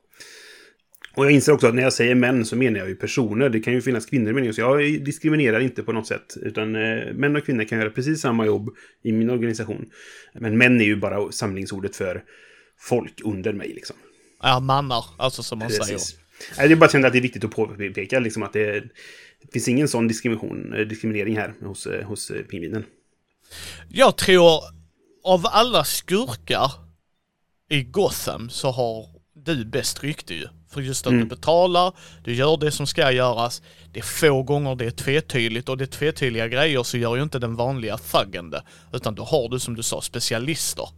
Och jag inser också att när jag säger män så menar jag ju personer. Det kan ju finnas kvinnor med. Så jag diskriminerar inte på något sätt. Utan eh, män och kvinnor kan göra precis samma jobb i min organisation. Men män är ju bara samlingsordet för folk under mig liksom. ja mannar, alltså som man säger. Precis. Nej, det är bara kände att det är viktigt att påpeka liksom att det, det finns ingen sån diskrimination, eh, diskriminering här hos, eh, hos eh, pingvinen. Jag tror av alla skurkar i Gotham så har du bäst rykte ju. För just att Mm. du betalar, du gör det som ska göras. Det är få gånger det är tvetydigt och det är tvetydiga grejer så gör ju inte den vanliga thuggen det. Utan då har du som du sa specialister.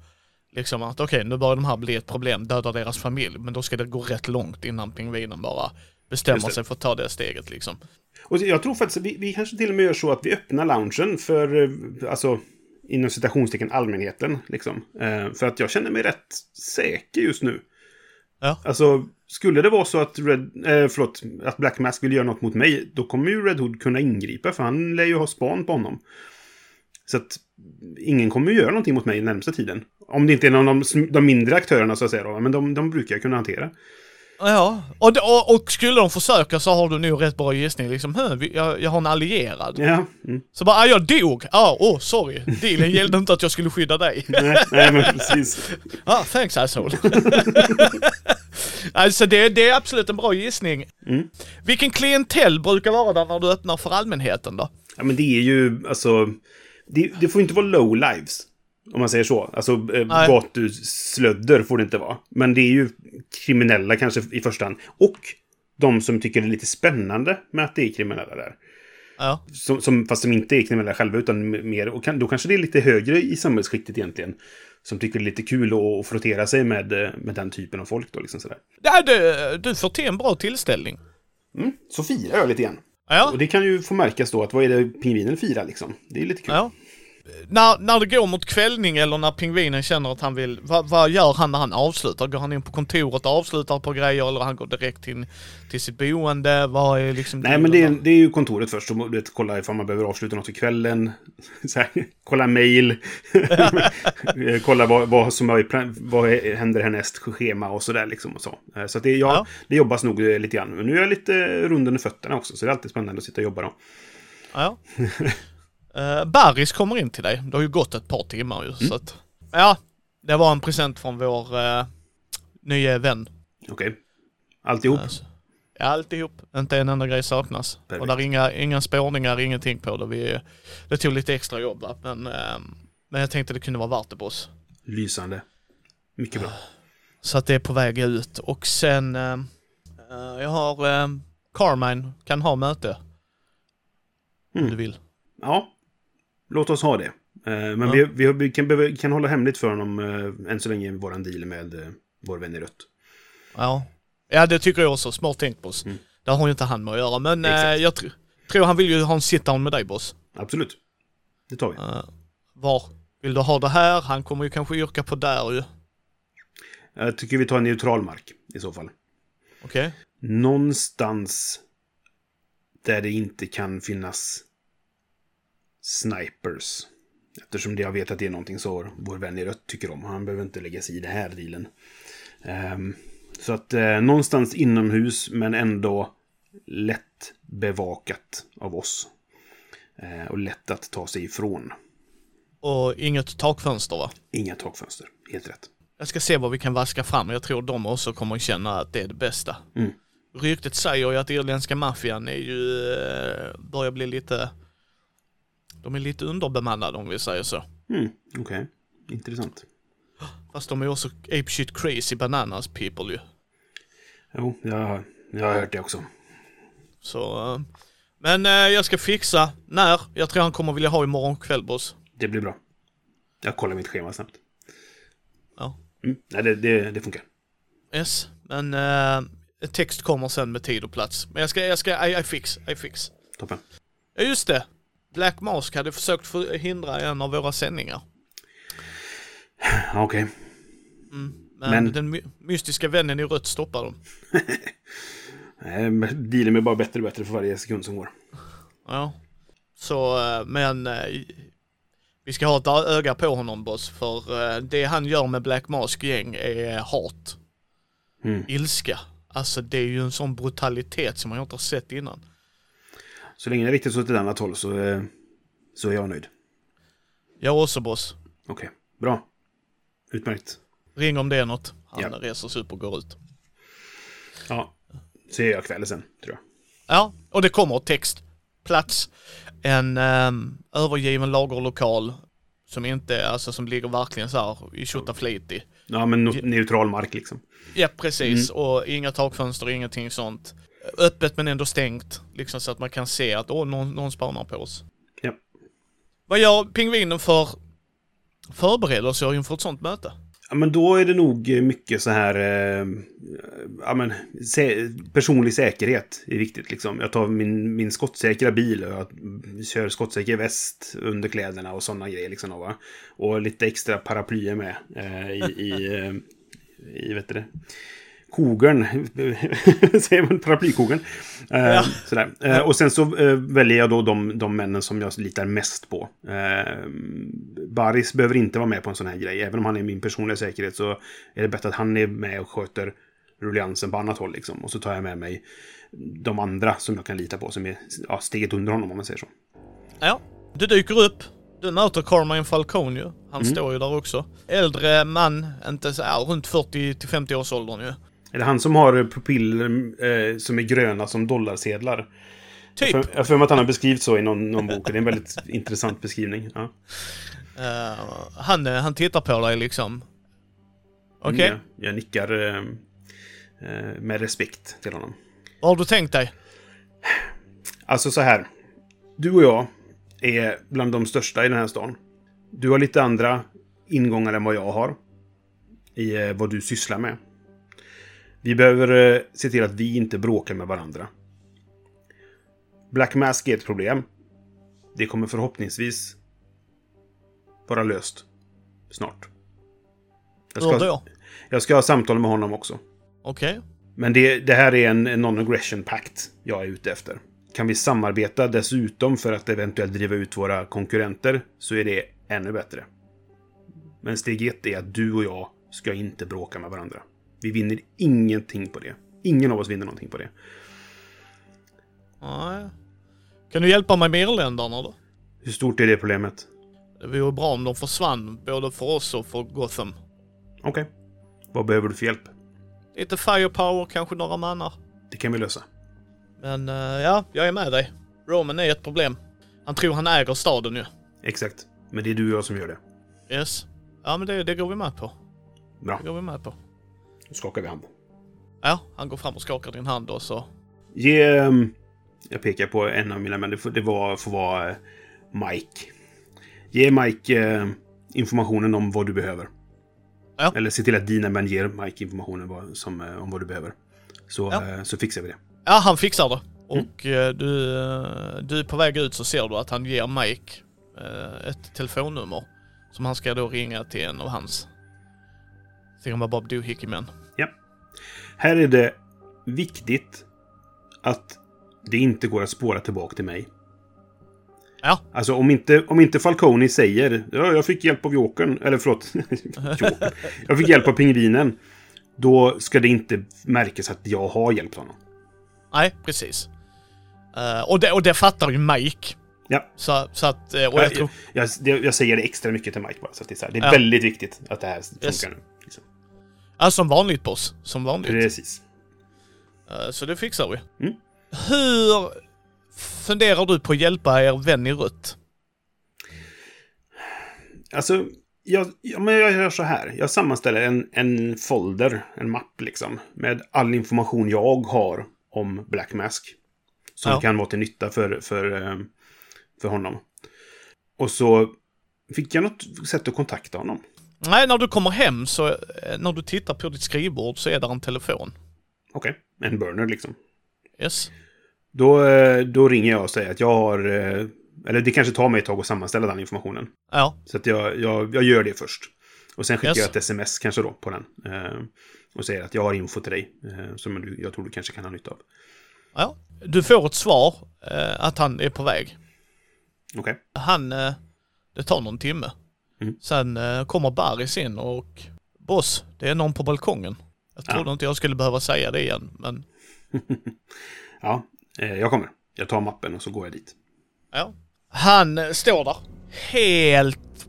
Liksom att okej, nu börjar de här bli ett problem, döda deras familj. Men då ska det gå rätt långt innan pingvinen bara bestämmer sig för att ta det steget liksom. Och jag tror faktiskt att vi, vi kanske till och med gör så att vi öppnar loungen för, eh, alltså, inom citationstecken allmänheten. Liksom. Eh, för att jag känner mig rätt säker just nu. Ja. Alltså, skulle det vara så att, Red, eh, förlåt, att Black Mask vill göra något mot mig, då kommer ju Red Hood kunna ingripa, för han lär ju ha span på honom. Så att ingen kommer ju göra någonting mot mig den närmsta tiden. Om det inte är någon av de, de mindre aktörerna så att säga då, men de, de brukar jag kunna hantera. Ja, och, och, och skulle de försöka så har du nog rätt bra gissning liksom. "Hm, vi- Jag, jag har en allierad. Ja, mm. Så bara, ah, jag dog! Ah, oh, sorry. Dealen gällde inte att jag skulle skydda dig. nej, nej, men precis. ah, thanks asshole. alltså det, det är absolut en bra gissning. Mm. Vilken klientell brukar vara där när du öppnar för allmänheten då? Ja, men det är ju, alltså... Det, det får inte vara low lives. Om man säger så. Alltså, eh, Nej. gatuslödder får det inte vara. Men det är ju kriminella kanske i första hand. Och de som tycker det är lite spännande med att det är kriminella där. Ja. Som, som, fast som inte är kriminella själva, utan mer... Och kan, då kanske det är lite högre i samhällsskiktet egentligen. Som tycker det är lite kul att, att frottera sig med, eh, med den typen av folk då, liksom sådär. Ja, du, du får till en bra tillställning. Mm, så firar jag lite grann. Ja. Och det kan ju få märkas då att vad är det pingvinen firar liksom? Det är lite kul. Ja. När, när det går mot kvällning eller när pingvinen känner att han vill, vad, vad gör han när han avslutar? Går han in på kontoret och avslutar på grejer eller han går direkt till, till sitt boende? Vad är liksom... Nej, men det är, det är ju kontoret först. Så, du vet, kolla ifall man behöver avsluta något för kvällen. Här, kolla mail. Kolla vad, vad som är, i vad händer härnäst, schema och sådär liksom. Och så Eh, så det, ja, Ja. det jobbas nog eh, lite grann. Men nu är jag lite rund under fötterna också. Så det är alltid spännande att sitta och jobba då. Ja. Uh, Barris kommer in till dig. Det har ju gått ett par timmar ju, Mm. så att... Ja, det var en present från vår uh, nya vän. Okej. Alltihop. Alltså, ja, alltihop. Inte en enda grej saknas. Perfekt. Och där är inga, inga spårningar, ingenting på det. Vi, det tog lite extra jobb va? men, ehm, men jag tänkte det kunde vara värt det på oss. Lysande. Mycket bra. Så att det är på väg ut. Och sen, eh, eh, jag har eh, Carmine kan ha möte. Om Mm. du vill. Ja, låt oss ha det. Eh, men Ja. vi, vi, vi, kan, behöva- kan hålla hemligt för honom eh, än så länge våran deal med eh, vår vän i rött. Ja. Ja, det tycker jag också. Smart tänkt boss. Mm. Det har ju inte han med att göra. Men Exakt. jag tr- tror han vill ju ha en sit-down med dig boss. Absolut. Det tar vi. Eh, var vill du ha det här? Han kommer ju kanske yrka på där ju. Jag tycker vi tar en neutral mark i så fall. Okej? Någonstans där det inte kan finnas snipers. Eftersom jag vet att det är någonting så vår vän i rött tycker om. Han behöver inte lägga sig i det här dealen. Ehm, så att eh, någonstans inomhus men ändå lätt bevakat av oss. Eh, och lätt att ta sig ifrån. Och inget takfönster va? Inga takfönster. Helt rätt. Jag ska se vad vi kan vaska fram. Jag tror de också kommer att känna att det är det bästa. Mm. Ryktet säger ju att irländska maffian är ju, eh, börjar bli lite, de är lite underbemannade om vi säger så. Mm, Okej. Intressant. Fast de är också apeshit crazy bananas people ju. Jo, jag, jag har hört det också. Så, eh, men eh, jag ska fixa när. Jag tror han kommer vilja ha imorgon kväll boss. Det blir bra. Jag kollar mitt schema snabbt. Ja. Mm. Nej, det, det, det funkar. Yes, men eh, text kommer sen med tid och plats. Men jag ska, jag ska, I, I fix, I fix. Toppen. Ja just det. Black Mask hade försökt förhindra en av våra sändningar. Okej. Men, Men- den my mystiska vännen i rött stoppar dem. Dealen blir bara bättre och bättre för varje sekund som går. Ja. Så, eh, men eh, vi ska ha ett öga på honom boss, för eh, det han gör med Black Mask gäng är hat. Mm. Ilska. Alltså det är ju en sån brutalitet som man inte har sett innan. Så länge det är riktigt åt ett annat håll så, eh, så är jag nöjd. Jag också boss. Okej, bra. Utmärkt. Ring om det är något. Han Ja. reser sig upp och går ut. Ja, så är jag kvällen sen, tror jag. Ja, och det kommer text. Plats. En um, övergiven lagerlokal som inte, alltså som ligger verkligen så här i Tjottafliti. Ja, men neutral mark liksom. Ja, precis. Och inga takfönster, ingenting sånt. Öppet men ändå stängt. Liksom så att man kan se att åh, någon, någon spanar på oss. Ja. Vad gör pingvinen för förberedelser inför ett sånt möte? Ja, men då är det nog mycket så här... Eh, ja, men, sä- personlig säkerhet är viktigt. Liksom. Jag tar min, min skottsäkra bil och jag kör skottsäker väst under kläderna och sådana grejer. Liksom, va? Och lite extra paraplyer med eh, i, i, eh, i vet du det, kogeln. Säger man paraplykogeln? Eh, Ja. sådär. Eh, och sen så eh, väljer jag då de, de männen som jag litar mest på. Eh, Baris behöver inte vara med på en sån här grej. Även om han är min personliga säkerhet så är det bättre att han är med och sköter rulliansen på annat håll. Liksom. Och så tar jag med mig de andra som jag kan lita på. Som är ja, steget under honom om man säger så. Ja, du dyker upp. Du möter Carmine Falcone ju. Han står ju där också. Äldre man, inte så, ja, runt 40 till 50 års åldern ju. Är det han som har pupiller eh, som är gröna som dollarsedlar? Typ. Jag har för mig att han har beskrivit så i någon, någon bok. Det är en väldigt intressant beskrivning. Ja. Eh, han, eh, han tittar på dig liksom. Okej, Jag, jag nickar eh, eh, med respekt till honom. vad har du tänkt dig? Alltså så här. Du och jag är bland de största i den här stan. Du har lite andra ingångar än vad jag har. I vad du sysslar med. Vi behöver eh, se till att vi inte bråkar med varandra. Black Mask är ett problem. Det kommer förhoppningsvis vara löst snart. Jag ska, jag ska ha samtal med honom också. Okej. Men det, det här är en, en non-aggression pact jag är ute efter. Kan vi samarbeta dessutom för att eventuellt driva ut våra konkurrenter så är det ännu bättre. Men steg ett är att du och jag ska inte bråka med varandra. Vi vinner ingenting på det. Ingen av oss vinner någonting på det. Nej. Kan du hjälpa mig med irländarna då? Hur stort är det problemet? Det vore bra om de försvann, både för oss och för Gotham. Okej. Vad behöver du för hjälp? Lite firepower, kanske några mannar. Det kan vi lösa. Men eh, ja, jag är med dig. Roman är ett problem. Han tror han äger staden ju. Exakt. Men det är du och jag som gör det. Yes. Ja men det, det går vi med på. Bra. Det går vi med på. Då skakar vi hand. Ja, han går fram och skakar din hand och så... Ge... ehm, Jag pekar på en av mina män. Det får, det var, får vara eh, Mike. Ge Mike eh, informationen om vad du behöver. Ja. Eller se till att dina män ger Mike informationen vad, som, eh, om vad du behöver. Så, Ja. så fixar vi det. Ja, han fixar det. Och eh, du, du är på väg ut så ser du att han ger Mike ett telefonnummer. Som han ska då ringa till en av hans Thingamabob Doohickey-män. Ja. Här är det viktigt att det inte går att spåra tillbaka till mig. Ja, Alltså om inte, om inte Falcone säger ja, jag fick hjälp av Jokern, eller förlåt. Jag fick hjälp av pingvinen. Då ska det inte märkas att jag har hjälpt honom. nej precis. Eh, och, det, och det fattar ju Mike. Ja. Så, så att, eh, och jag Jag, tror... jag, jag, jag säger det extra mycket till Mike bara. Så att det, är så här, det är Ja. väldigt viktigt att det här funkar Yes. nu. Ja, som vanligt boss. Som vanligt. Precis. Eh, Så det fixar vi. Mm. Hur funderar du på att hjälpa er vän i rött? Alltså, jag, ja, men jag gör så här. Jag sammanställer en, en folder, en mapp liksom. Med all information jag har om Black Mask. Som Ja. kan vara till nytta för, för, eh, för honom. Och så fick jag något sätt att kontakta honom. Nej, när du kommer hem så, eh, när du tittar på ditt skrivbord så är där en telefon. Okej, en burner liksom. Yes. Då, eh, då ringer jag och säger att jag har... eh, Eller det kanske tar mig ett tag att sammanställa den informationen. Ja, Så att jag, jag, jag gör det först. Och sen skickar Yes. jag ett sms kanske då på den. Och säger att jag har info till dig. Som du, jag tror du kanske kan ha nytta av. ja. Du får ett svar att han är på väg. Okej. Han, eh, det tar någon timme. Mm. Sen eh, kommer Baris in och Boss, det är någon på balkongen. Jag trodde inte jag skulle behöva säga det igen, men Ja, eh, jag kommer. Jag tar mappen och så går jag dit. ja. Han eh, står där. Helt,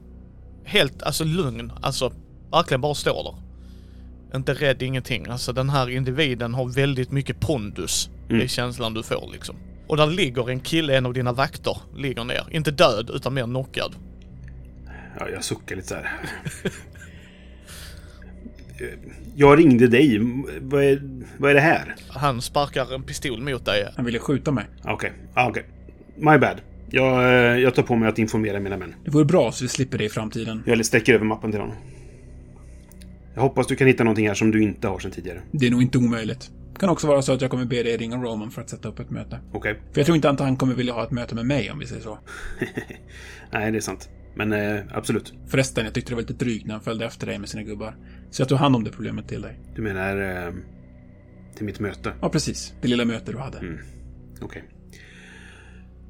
helt, alltså lugn. Alltså verkligen bara står där. Inte rädd, ingenting. Alltså den här individen har väldigt mycket pondus. Det är känslan du får liksom. Och där ligger en kille, en av dina vakter, ligger ner. Inte död, utan mer knockad. Ja, jag suckar lite så här. Jag ringde dig. Vad är, vad är det här? Han sparkar en pistol mot dig. Han ville skjuta mig. Okej, ah, okej. My bad. Jag, eh, jag tar på mig att informera mina män. Det vore bra så vi slipper det i framtiden. Jag sträcker över mappen till honom. Jag hoppas du kan hitta någonting här som du inte har sedan tidigare. Det är nog inte omöjligt. Kan också vara så att jag kommer be dig ringa Roman för att sätta upp ett möte. Okej. För jag tror inte att han kommer vilja ha ett möte med mig om vi säger så. Nej, det är sant. Men eh, absolut. Förresten, jag tyckte det var lite drygt när han följde efter dig med sina gubbar. Så jag tog hand om det problemet till dig. Du menar eh, till mitt möte? Ja, precis. Det lilla möte du hade. Okej.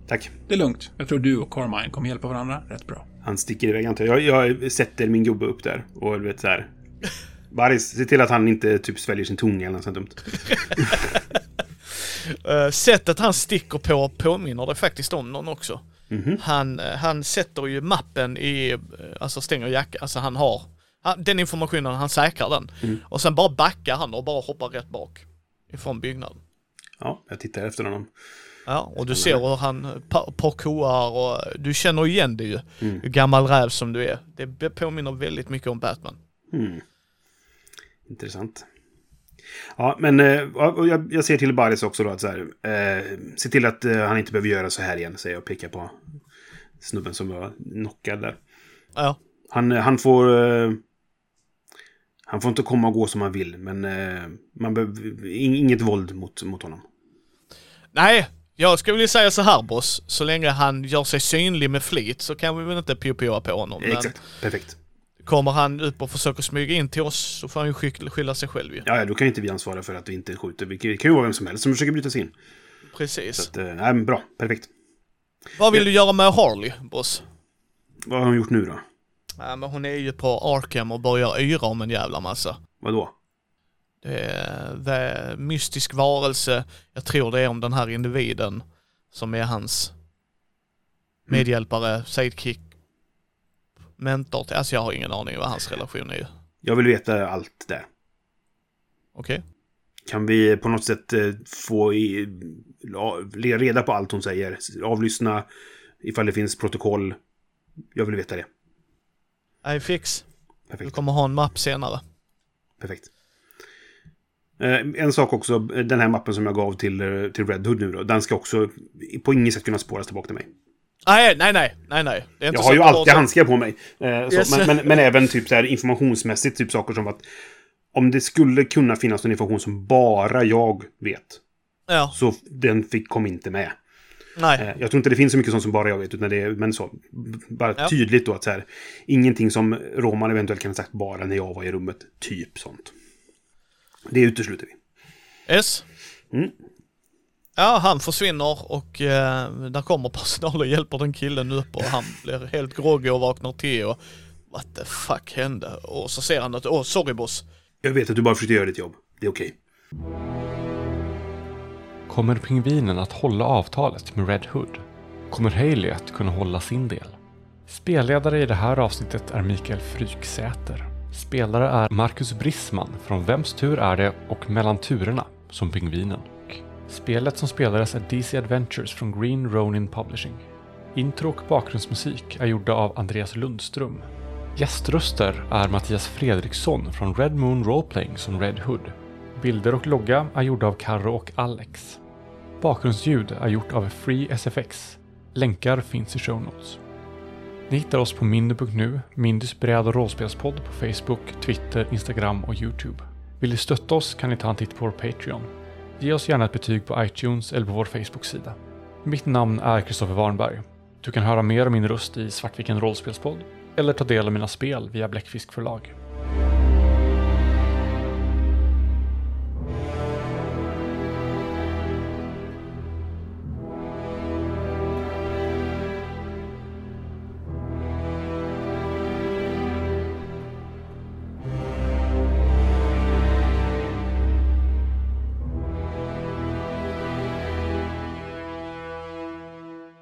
Tack. Det är lugnt. Jag tror du och Carmine kommer hjälpa varandra rätt bra. Han sticker iväg antar jag. jag. Sätter min gubbe upp där och du vet så här. Baris, se till att han inte typ sväljer sin tunga eller något sånt dumt. Uh, sättet han sticker på påminner det faktiskt om någon också. Mhm. Han, eh, han sätter ju mappen i, eh, alltså stänger jacka, alltså han har, den informationen, han säkrar den. Mm. Och sen bara backar han och bara hoppar rätt bak. Ifrån byggnaden. Ja, jag tittar efter honom. Ja, och du ser hur han eh, pa- parkourar och du känner igen det ju. Mm. Hur gammal räv som du är. Det påminner väldigt mycket om Batman. Hmm. Intressant. Ja, men jag, ser till Baris också då att så här. Eh, se till att han inte behöver göra så här igen, säger jag och pekar på snubben som var knockad där. Ja, Han, han får... Eh, han får inte komma och gå som han vill, men eh, man behöver ing- inget våld mot, mot honom. Nej, jag skulle vilja säga så här boss. Så länge han gör sig synlig med flit så kan vi väl inte pio på honom. Exakt, perfekt. kommer han upp och försöker smyga in till oss så får han ju skyll- skylla sig själv ju. Ja, ja, då kan inte vi ansvara för att vi inte skjuter. Det kan ju vara vem som helst som försöker bryta sig in. Precis. Så att, eh, nej, men bra, perfekt. Vad vill du göra med Harley, boss? Vad har hon gjort nu då? Ja, men hon är ju på Arkham och börjar yra om en jävla massa. Vadå? Det är, det mystisk varelse. Jag tror det är om den här individen som är hans medhjälpare, sidekick, mentor. till- Alltså jag har ingen aning vad hans relation är. Jag vill veta allt där. Okej? Kan vi på något sätt eh, få i, la- le- reda på allt hon säger? Avlyssna ifall det finns protokoll. Jag vill veta det. I fix. Du Perfekt. kommer ha en mapp senare. Perfekt. en sak också, den här mappen som jag gav till, till Red Hood nu då. Den ska också på inget sätt kunna spåras tillbaka till mig. Nej, nej, nej, nej, nej. jag har ju alltid så... handskar på mig. Eh, så, yes. men, men, men, även typ så här informationsmässigt, typ saker som att om det skulle kunna finnas någon information som bara jag vet. Ja. Så den fick, kom inte med. Nej. Eh, jag tror inte det finns så mycket sånt som bara jag vet, utan det är, men så, bara ja. tydligt då att så här, ingenting som Roman eventuellt kan ha sagt bara när jag var i rummet, typ sånt. Det utesluter vi. Yes. Mm. Ja, han försvinner och eh, där kommer personal och hjälper den killen upp och han blir helt groggy och vaknar till och what the fuck hände? Och så ser han att, åh, oh, sorry boss. Jag vet att du bara försökte göra ditt jobb. Det är okej. Okay. Kommer pingvinen att hålla avtalet med Red Hood? Kommer Haley att kunna hålla sin del? Spelledare i det här avsnittet är Mikael Fryksäter. Spelare är Marcus Brisman från Vems tur är det och Mellan turerna som Pingvinen. Spelet som spelades är DC Adventures från Green Ronin Publishing. Intro och bakgrundsmusik är gjorda av Andreas Lundström. Gäströster är Mattias Fredriksson från Red Moon Roleplaying som Red Hood. Bilder och logga är gjorda av Karro och Alex. Bakgrundsljud är gjort av FreeSFX. Länkar finns i show notes. Ni hittar oss på mindy.nu, Mindys bräd och rollspelspodd på Facebook, Twitter, Instagram och Youtube. Vill ni stötta oss kan ni ta en titt på vår Patreon. Ge oss gärna ett betyg på iTunes eller på vår Facebook-sida. Mitt namn är Kristoffer Warnberg. Du kan höra mer om min röst i Svartviken rollspelspodd eller ta del av mina spel via Bläckfisk förlag.